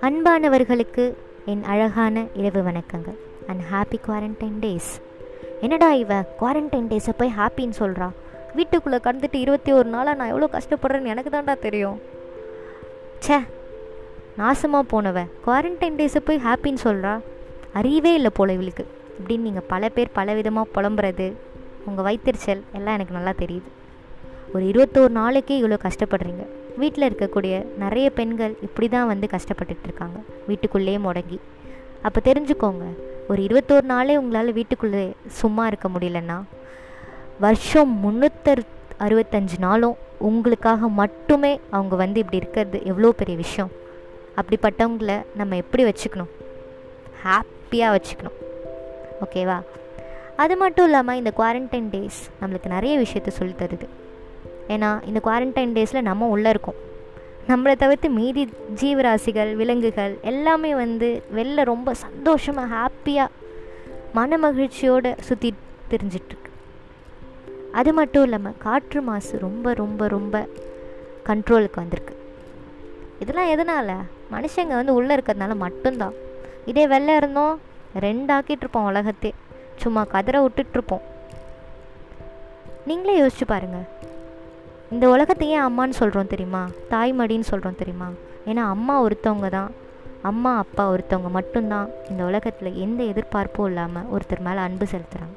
அன்பானவர்களுக்கு என் அழகான இரவு வணக்கங்கள். அண்ட் ஹாப்பி குவாரண்டைன் டேஸ் என்னடா இவ? குவாரண்டைன் டேஸை போய் ஹாப்பின்னு சொல்கிறா வீட்டுக்குள்ளே கடந்துட்டு இருபத்தி ஒரு நாளாக நான் எவ்வளோ கஷ்டப்படுறேன்னு எனக்கு தான்டா தெரியும். ச்சே நாசமாக போனவ. குவாரண்டைன் டேஸை போய் ஹாப்பின்னு சொல்கிறா அறிவே இல்லை போல இவளுக்கு. இப்படின்னு நீங்கள் பல பேர் பல விதமாக புலம்புறது உங்கள் வைத்தறிச்சல் எல்லாம் எனக்கு நல்லா தெரியுது. ஒரு இருபத்தோரு நாளைக்கே இவ்வளோ கஷ்டப்படுறீங்க. வீட்டில் இருக்கக்கூடிய நிறைய பெண்கள் இப்படி தான் வந்து கஷ்டப்பட்டுட்டு இருக்காங்க. வீட்டுக்குள்ளேயே முடங்கி. அப்போ தெரிஞ்சுக்கோங்க ஒரு இருபத்தோரு நாளே உங்களால் வீட்டுக்குள்ளே சும்மா இருக்க முடியலன்னா வருஷம் முந்நூற்றறு அறுபத்தஞ்சு நாளும் உங்களுக்காக மட்டுமே அவங்க வந்து இப்படி இருக்கிறது எவ்வளோ பெரிய விஷயம். அப்படிப்பட்டவங்கள நம்ம எப்படி வச்சுக்கணும்? ஹாப்பியாக வச்சுக்கணும். ஓகேவா? அது மட்டும் இல்லாமல் இந்த குவாரண்டைன் டேஸ் நம்மளுக்கு நிறைய விஷயத்த சொல்லி தருது ஏன்னா இந்த குவாரண்டைன் டேஸில் நம்ம உள்ளே இருக்கோம். நம்மளை தவிர்த்து மீதி ஜீவராசிகள் விலங்குகள் எல்லாமே வந்து வெளில ரொம்ப சந்தோஷமாக ஹாப்பியாக மன மகிழ்ச்சியோடு சுற்றி தெரிஞ்சிட்ருக்கு. அது மட்டும் இல்லாமல் காற்று மாசு ரொம்ப ரொம்ப ரொம்ப கண்ட்ரோலுக்கு வந்திருக்கு. இதெல்லாம் எதனால்? மனுஷங்க வந்து உள்ளே இருக்கிறதுனால மட்டும்தான். இதே வெளில இருந்தோம் ரெண்டாக்கிட்டு இருப்போம் உலகத்தே. சும்மா கதற விட்டுட்ருப்போம் நீங்களே யோசிச்சு பாருங்கள் இந்த உலகத்தையே அம்மான்னு சொல்கிறோம் தெரியுமா? தாய்மடின்னு சொல்கிறோம் தெரியுமா? ஏன்னா அம்மா ஒருத்தவங்க தான். அம்மா அப்பா ஒருத்தவங்க மட்டும்தான் இந்த உலகத்தில் எந்த எதிர்பார்ப்பும் இல்லாமல் ஒருத்தர் மேலே அன்பு செலுத்துகிறாங்க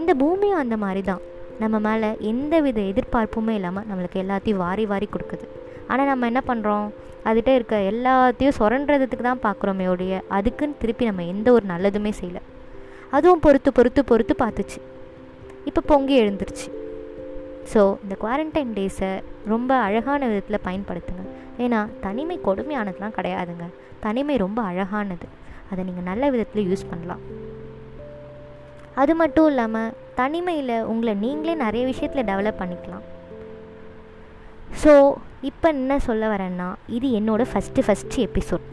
இந்த பூமியும் அந்த மாதிரி தான் நம்ம மேலே எந்த வித எதிர்பார்ப்புமே இல்லாமல் நம்மளுக்கு எல்லாத்தையும் வாரி வாரி கொடுக்குது. ஆனால் நம்ம என்ன பண்ணுறோம் அதுகிட்ட இருக்க எல்லாத்தையும் சுரண்டுறதுக்கு தான் பார்க்குறோமே ஒழிய அதுக்குன்னு திருப்பி நம்ம எந்த ஒரு நல்லதுமே செய்யலை. அதுவும் பொறுத்து பொறுத்து பொறுத்து பார்த்துச்சு. இப்போ பொங்கி எழுந்துருச்சு. ஸோ இந்த குவாரண்டைன் டேஸை ரொம்ப அழகான விதத்தில் பயன்படுத்துங்க. ஏன்னா தனிமை கொடுமையானதுலாம் கிடையாதுங்க. தனிமை ரொம்ப அழகானது. அதை நீங்கள் நல்ல விதத்தில் யூஸ் பண்ணலாம். அது மட்டும் இல்லாமல் தனிமையில் உங்களை நீங்களே நிறைய விஷயத்தில் டெவலப் பண்ணிக்கலாம். ஸோ இப்போ என்ன சொல்ல வரேன்னா இது என்னோடய ஃபஸ்ட்டு ஃபஸ்ட்டு எபிசோட்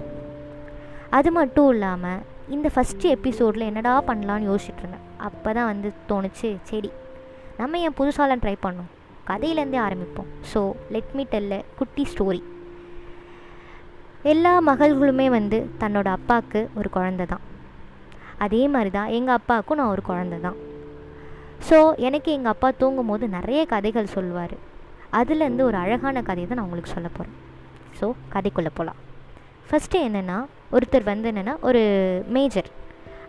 அது மட்டும் இல்லாமல் இந்த ஃபஸ்ட்டு எபிசோடில் என்னடா பண்ணலான்னு யோசிச்சுட்ருந்தேன் அப்போ தான் வந்து தோணுச்சு சரி நம்ம ஏன் புதுசாலாம் ட்ரை பண்ணோம்? கதையிலேருந்தே ஆரம்பிப்போம். ஸோ லெட் மீ டெல்ல குட்டி ஸ்டோரி எல்லா மகள்களுமே வந்து தன்னோட அப்பாவுக்கு ஒரு குழந்த தான். அதே மாதிரி தான் எங்கள் அப்பாவுக்கும் நான் ஒரு குழந்த தான். ஸோ எனக்கு எங்கள் அப்பா தூங்கும் போது நிறைய கதைகள் சொல்லுவார். அதுலேருந்து ஒரு அழகான கதையை தான் நான் உங்களுக்கு சொல்ல போகிறேன் ஸோ கதைக்குள்ளே போகலாம் ஃபஸ்ட்டு என்னென்னா ஒருத்தர் வந்து என்னென்னா ஒரு மேஜர்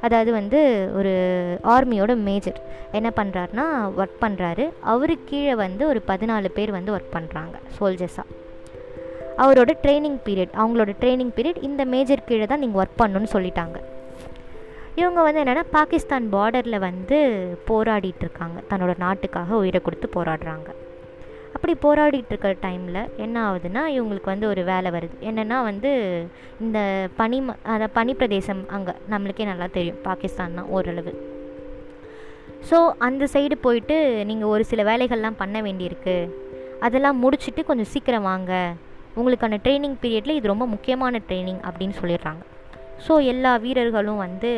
அதாவது வந்து ஒரு ஆர்மியோட மேஜர் என்ன பண்ணுறாருனா ஒர்க் பண்ணுறாரு அவரு கீழே வந்து ஒரு பதினாலு பேர் வந்து ஒர்க் பண்ணுறாங்க சோல்ஜர்ஸாக அவரோட ட்ரைனிங் பீரியட் அவங்களோட ட்ரைனிங் பீரியட் இந்த மேஜர் கீழே தான் நீங்கள் ஒர்க் பண்ணணுன்னு சொல்லிட்டாங்க. இவங்க வந்து என்னென்னா பாகிஸ்தான் பார்டரில் வந்து போராடிட்டு இருக்காங்க. தன்னோட நாட்டுக்காக உயிரை கொடுத்து போராடுறாங்க. அப்படி போராடிட்டு இருக்கிற டைமில் என்ன ஆகுதுன்னா இவங்களுக்கு வந்து ஒரு வேலை வருது. என்னென்னா வந்து இந்த பனி அந்த பனி பிரதேசம் அங்கே நம்மளுக்கே நல்லா தெரியும். பாகிஸ்தான் ஓரளவு. ஸோ அந்த சைடு போயிட்டு நீங்கள் ஒரு சில வேலைகள்லாம் பண்ண வேண்டியிருக்கு. அதெல்லாம் முடிச்சுட்டு கொஞ்சம் சீக்கிரம் வாங்க. உங்களுக்கான ட்ரைனிங் பீரியடில் இது ரொம்ப முக்கியமான ட்ரைனிங் அப்படின்னு சொல்லிடுறாங்க. ஸோ எல்லா வீரர்களும் வந்து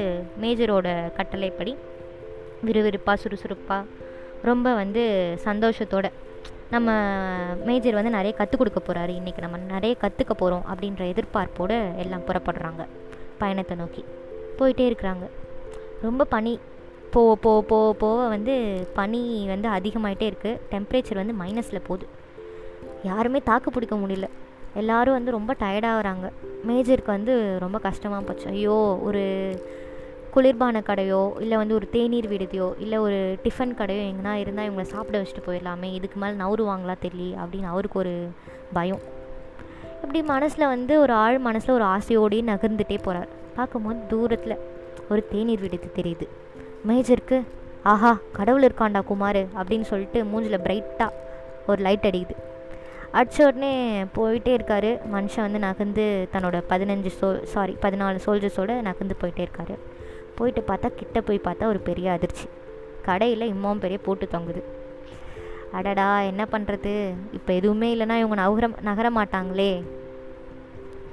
மேஜரோட கட்டளைப்படி விறுவிறுப்பாக சுறுசுறுப்பாக ரொம்ப வந்து சந்தோஷத்தோட நம்ம மேஜர் வந்து நிறைய கற்றுக் கொடுக்க போகிறாரு இன்றைக்கி நம்ம நிறைய கற்றுக்க போகிறோம் அப்படின்ற எதிர்பார்ப்போடு எல்லாம் புறப்படுறாங்க பயணத்தை நோக்கி. போயிட்டே இருக்கிறாங்க. ரொம்ப பனி. போக போக போக போக வந்து பனி வந்து அதிகமாகிட்டே இருக்குது டெம்ப்ரேச்சர் வந்து மைனஸில் போகுது. யாருமே தாக்கு பிடிக்க முடியல. எல்லோரும் வந்து ரொம்ப டயர்டாகிறாங்க மேஜருக்கு வந்து ரொம்ப கஷ்டமாக போச்சு. ஐயோ ஒரு குளிர்பான கடையோ இல்லை வந்து ஒரு தேநீர் விடுதியோ இல்லை ஒரு டிஃபன் கடையோ எங்கன்னா இருந்தால் இவங்களை சாப்பிட வச்சுட்டு போயிடலாமே. இதுக்கு மேலே நவுருவாங்களா தெரியல அப்படின்னு அவருக்கு ஒரு பயம். இப்படி மனசில் வந்து ஒரு ஆள் மனசில் ஒரு ஆசையோடையே நகர்ந்துட்டே போகிறார் பார்க்கும்போது தூரத்தில் ஒரு தேநீர் விடுதி தெரியுது. மேஜருக்கு ஆஹா கடவுள் இருக்காண்டா குமார் அப்படின்னு சொல்லிட்டு மூஞ்சில் பிரைட்டாக ஒரு லைட் அடிக்குது. அடித்த உடனே போயிட்டே இருக்கார். மனுஷன் வந்து நகர்ந்து தன்னோட பதினஞ்சு சோ சாரி பதினாலு சோல்ஜர்ஸோடு நகர்ந்து போயிட்டே இருக்கார். போயிட்டு பார்த்தா கிட்ட போய் பார்த்தா ஒரு பெரிய அதிர்ச்சி. கடையில் இம்மாவும் பெரிய போட்டு தொங்குது. அடடா என்ன பண்ணுறது இப்போ எதுவுமே இல்லைன்னா இவங்க நகர நகர மாட்டாங்களே.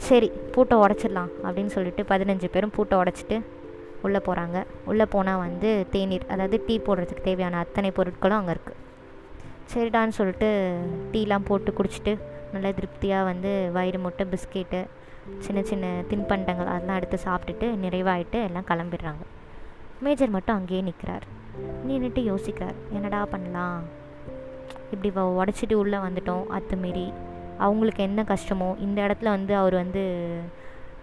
சரி பூட்டை உடச்சிடலாம் அப்படின்னு சொல்லிட்டு பதினஞ்சு பேரும் பூட்டை உடச்சிட்டு உள்ளே போகிறாங்க உள்ளே போனால் வந்து தேநீர் அதாவது டீ போடுறதுக்கு தேவையான அத்தனை பொருட்களும் அங்கே இருக்குது சரிடான்னு சொல்லிட்டு டீலாம் போட்டு குடிச்சிட்டு நல்லா திருப்தியாக வந்து வயிறு முட்டை பிஸ்கெட்டு சின்ன சின்ன தின்பண்டங்கள் அதெல்லாம் எடுத்து சாப்பிட்டுட்டு நிறைவாயிட்டு எல்லாம் கிளம்பிடுறாங்க. மேஜர் மட்டும் அங்கேயே நிற்கிறார் நின்றுட்டு யோசிக்கிறார் என்னடா பண்ணலாம்? இப்படி உடச்சிட்டு உள்ளே வந்துட்டோம் அத்துமாரி அவங்களுக்கு என்ன கஷ்டமோ இந்த இடத்துல வந்து அவர் வந்து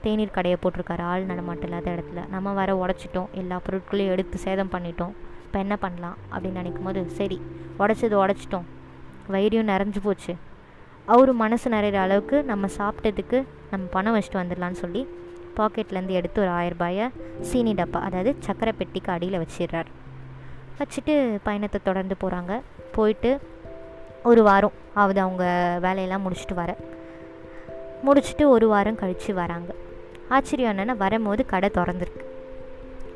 தேநீர் கடையை போட்டிருக்காரு ஆள் நடமாட்டம் இல்லாத இடத்துல. நம்ம வர உடச்சிட்டோம் எல்லா பொருட்களையும் எடுத்து சேதம் பண்ணிட்டோம். இப்போ என்ன பண்ணலாம்? அப்படின்னு நினைக்கும் போது சரி உடச்சது உடச்சிட்டோம். வயிறையும் நிறைஞ்சு போச்சு. அவர் மனசு நிறையிற அளவுக்கு நம்ம சாப்பிட்டதுக்கு நம்ம பணம் வச்சுட்டு வந்துடலான்னு சொல்லி பாக்கெட்லேருந்து எடுத்து ஒரு ஆயிரரூபாயை சீனி டப்பா அதாவது சக்கரை பெட்டிக்கு அடியில் வச்சிடுறார். வச்சுட்டு பயணத்தை தொடர்ந்து போகிறாங்க போயிட்டு ஒரு வாரம் ஆகுது அவங்க வேலையெல்லாம் முடிச்சுட்டு வர. முடிச்சுட்டு ஒரு வாரம் கழித்து வராங்க. ஆச்சரியம் என்னென்னா வரும்போது கடை திறந்துருக்கு.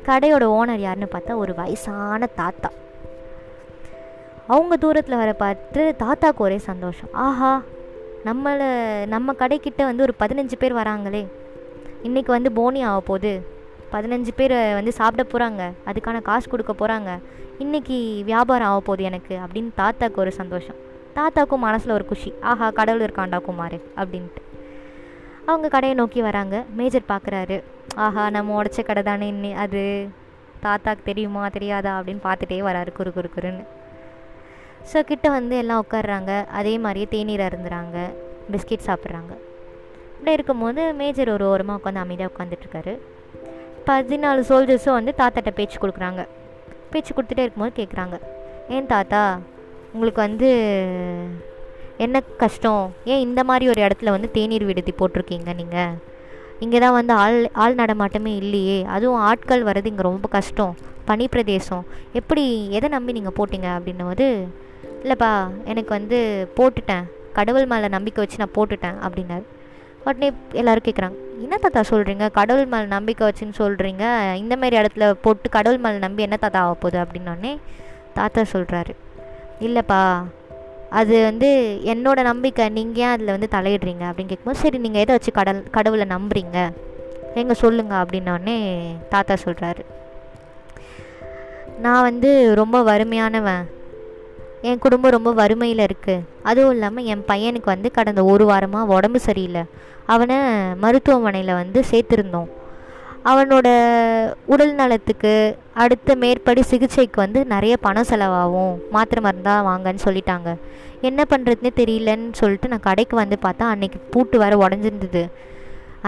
கடையோட ஓனர் யாருன்னு பார்த்தா ஒரு வயசான தாத்தா. அவங்க தூரத்தில் வர பார்த்து தாத்தாவுக்கு ஒரே சந்தோஷம். ஆஹா நம்மளை நம்ம கடைக்கிட்ட வந்து ஒரு பதினஞ்சு பேர் வராங்களே இன்றைக்கி வந்து போனி ஆக போகுது. பதினஞ்சு பேர் வந்து சாப்பிட போகிறாங்க அதுக்கான காசு கொடுக்க போகிறாங்க இன்றைக்கி வியாபாரம் ஆக போகுது எனக்கு அப்படின்னு தாத்தாக்கு ஒரு சந்தோஷம். தாத்தாக்கும் மனசில் ஒரு குஷி. ஆஹா கடவுள் இருக்காண்டா குமார் அப்படின்ட்டு. அவங்க கடையை நோக்கி வராங்க. மேஜர் பார்க்குறாரு ஆஹா நம்ம உடச்ச கடை தானே இன்னி அது தாத்தாக்கு தெரியுமா தெரியாதா அப்படின்னு பார்த்துட்டே வராரு குறு குறு குறுன்னு. ஸோ கிட்ட வந்து எல்லாம் உட்காடுறாங்க அதே மாதிரியே தேநீர் அருந்துறாங்க. பிஸ்கெட் சாப்பிட்றாங்க. அப்படி இருக்கும்போது மேஜர் ஒரு ஓரமாக உட்காந்து அமைதியாக உட்காந்துட்ருக்காரு பதினாலு சோல்ஜர்ஸும் வந்து தாத்தாட்ட பேச்சு கொடுக்குறாங்க. பேச்சு கொடுத்துட்டே இருக்கும்போது கேட்குறாங்க ஏன் தாத்தா உங்களுக்கு வந்து என்ன கஷ்டம்? ஏன் இந்த மாதிரி ஒரு இடத்துல வந்து தேநீர் விடுதி போட்டிருக்கீங்க நீங்கள் இங்கே தான் வந்து ஆள் ஆள் நடமாட்டமே இல்லையே. அதுவும் ஆட்கள் வர்றது இங்கே ரொம்ப கஷ்டம். பனி பிரதேசம் எப்படி எதை நம்பி நீங்கள் போட்டிங்க? அப்படின்னும் போது இல்லைப்பா எனக்கு வந்து போட்டுட்டேன். கடவுள் மேலே நம்பிக்கை வச்சு நான் போட்டுட்டேன் அப்படின்னாரு. உடனே எல்லோரும் கேட்குறாங்க என்ன தாத்தா சொல்கிறீங்க கடவுள் மேலே நம்பிக்கை வச்சுன்னு சொல்கிறீங்க இந்தமாரி இடத்துல போட்டு கடவுள் மேலே நம்பி என்ன தாத்தா ஆக போகுது? அப்படின்னோடனே தாத்தா சொல்கிறாரு இல்லைப்பா அது வந்து என்னோடய நம்பிக்கை. நீங்கள் ஏன் அதில் வந்து தலையிடுறீங்க? அப்படின்னு கேட்கும்போது சரி நீங்கள் எதை வச்சு கடல் கடவுளை நம்புறீங்க? எங்கே சொல்லுங்கள் அப்படின்னோடனே தாத்தா சொல்கிறாரு நான் வந்து ரொம்ப வறுமையானவன். என் குடும்பம் ரொம்ப வறுமையில் இருக்குது அதுவும் இல்லாமல் என் பையனுக்கு வந்து கடந்த ஒரு வாரமாக உடம்பு சரியில்லை. அவனை மருத்துவமனையில் வந்து சேர்த்துருந்தோம். அவனோட உடல் நலத்துக்கு அடுத்த மேற்படி சிகிச்சைக்கு வந்து நிறைய பணம் செலவாகும். மாத்திரை மருந்தாக வாங்கன்னு சொல்லிட்டாங்க. என்ன பண்ணுறதுனே தெரியலன்னு சொல்லிட்டு நான் கடைக்கு வந்து பார்த்தா அன்னைக்கு பூட்டு வேறு உடஞ்சிருந்தது.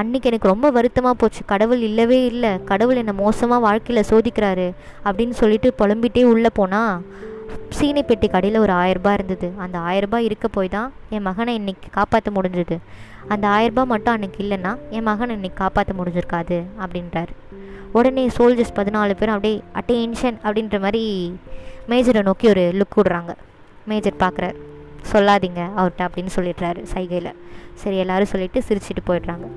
அன்னைக்கு எனக்கு ரொம்ப வருத்தமாக போச்சு. கடவுள் இல்லவே இல்லை. கடவுள் என்னை மோசமாக வாழ்க்கையில் சோதிக்கிறாரு அப்படின்னு சொல்லிட்டு புலம்பிட்டே உள்ளே போனால் சீனி பெட்டி கடையில் ஒரு ஆயரரூபா இருந்தது. அந்த ஆயரரூபா இருக்க போய் தான் என் மகனை இன்றைக்கி காப்பாற்ற முடிஞ்சது. அந்த ஆயரரூபா மட்டும் அன்னைக்கு இல்லைன்னா என் மகனை இன்றைக்கி காப்பாற்ற முடிஞ்சிருக்காது அப்படின்றாரு. உடனே சோல்ஜர்ஸ் பதினாலு பேரும் அப்படியே அட்டென்ஷன் அப்படின்ற மாதிரி மேஜரை நோக்கி ஒரு லுக் விடுறாங்க. மேஜர் பார்க்குறாரு சொல்லாதீங்க அவர்கிட்ட அப்படின்னு சொல்லிடுறாரு சைகையில். சரி எல்லோரும் சொல்லிவிட்டு சிரிச்சிட்டு போயிடுறாங்க.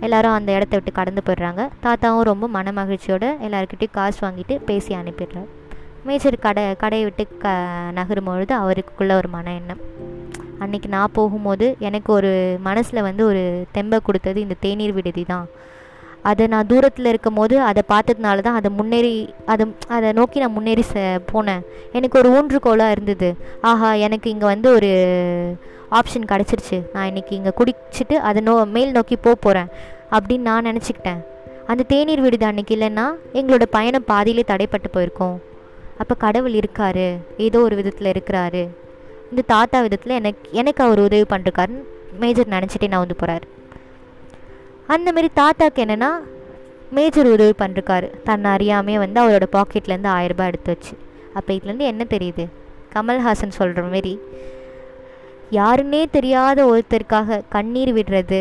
எல்லாரும் அந்த இடத்த விட்டு கடந்து போயிடுறாங்க. தாத்தாவும் ரொம்ப மன மகிழ்ச்சியோடு எல்லாருக்கிட்டையும் காசு வாங்கிட்டு பேசி அனுப்பிடுறாரு. மேஜர் கடை கடையை விட்டு க நகரும் பொழுது அவருக்குள்ள ஒரு மன எண்ணம். அன்றைக்கி நான் போகும்போது எனக்கு ஒரு மனசில் வந்து ஒரு தெம்பை கொடுத்தது இந்த தேநீர் விடுதி தான். அதை நான் தூரத்தில் இருக்கும் போது அதை பார்த்ததுனால தான் அதை முன்னேறி அதை அதை நோக்கி நான் முன்னேறி ச போனேன். எனக்கு ஒரு ஊன்றுகோலாக இருந்தது. ஆஹா எனக்கு இங்கே வந்து ஒரு ஆப்ஷன் கிடச்சிருச்சு. நான் இன்றைக்கி இங்கே குடிச்சிட்டு அதை நோ மேல் நோக்கி போக போகிறேன் அப்படின்னு நான் நினச்சிக்கிட்டேன். அந்த தேநீர் விடுதி அன்றைக்கி இல்லைன்னா எங்களோட பயணம் பாதியிலே தடைப்பட்டு போயிருக்கோம். அப்போ கடவுள் இருக்காரு. ஏதோ ஒரு விதத்தில் இருக்கிறாரு. இந்த தாத்தா விதத்தில் எனக்கு எனக்கு அவர் உதவி பண்ணிருக்காருன்னு மேஜர் நினச்சிட்டே நான் வந்து போகிறாரு அந்தமாரி தாத்தாக்கு என்னென்னா மேஜர் உதவி பண்ணிருக்காரு தன்னை அறியாமே வந்து அவரோட பாக்கெட்லேருந்து ஆயிரரூபா எடுத்து வச்சு. அப்போ இதுலேருந்து என்ன தெரியுது? கமல்ஹாசன் சொல்கிற மாரி யாருன்னே தெரியாத ஒருத்தருக்காக கண்ணீர் விடுறது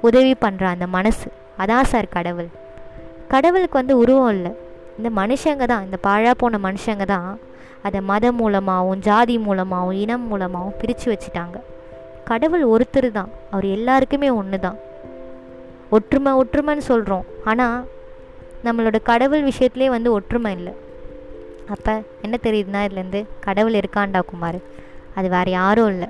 உதவி பண்ணுற அந்த மனசு. அதான் சார் கடவுள். கடவுளுக்கு வந்து உருவம் இல்லை. இந்த மனுஷங்க தான் இந்த பாழா போன மனுஷங்க தான் அதை மதம் மூலமாகவும் ஜாதி மூலமாகவும் இனம் மூலமாகவும் பிரித்து வச்சுட்டாங்க. கடவுள் ஒருத்தர் தான் அவர் எல்லாருக்குமே ஒன்று தான். ஒற்றுமை ஒற்றுமைன்னு சொல்கிறோம் ஆனால் நம்மளோட கடவுள் விஷயத்துலேயே வந்து ஒற்றுமை இல்லை. அப்போ என்ன தெரியுதுன்னா இதுலேருந்து கடவுள் இருக்காண்டா குமார்? அது வேறு யாரும் இல்லை.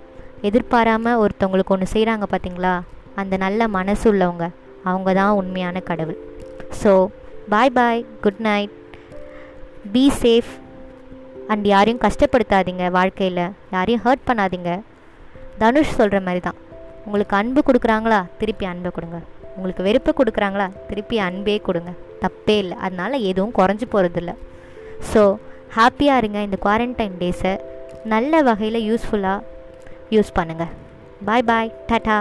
எதிர்பாராமல் ஒருத்தவங்களுக்கு ஒன்று செய்கிறாங்க பார்த்தீங்களா அந்த நல்ல மனசு உள்ளவங்க அவங்க தான் உண்மையான கடவுள். So bye bye good night be safe and யாரையும் கஷ்டப்படுத்தாதீங்க வாழ்க்கையில். யாரையும் ஹர்ட் பண்ணாதீங்க. தனுஷ் சொல்கிற மாதிரி தான் உங்களுக்கு அன்பு கொடுக்குறாங்களா? திருப்பி அன்பை கொடுங்க. உங்களுக்கு வெறுப்பு கொடுக்குறாங்களா? திருப்பி அன்பே கொடுங்க. தப்பே இல்லை. அதனால எதுவும் குறைஞ்சி போகிறதில்ல ஸோ ஹாப்பியாக இருங்க. இந்த குவாரண்டைன் டேஸை நல்ல வகையில் யூஸ்ஃபுல்லாக யூஸ் பண்ணுங்கள் பாய் பாய் டாட்டா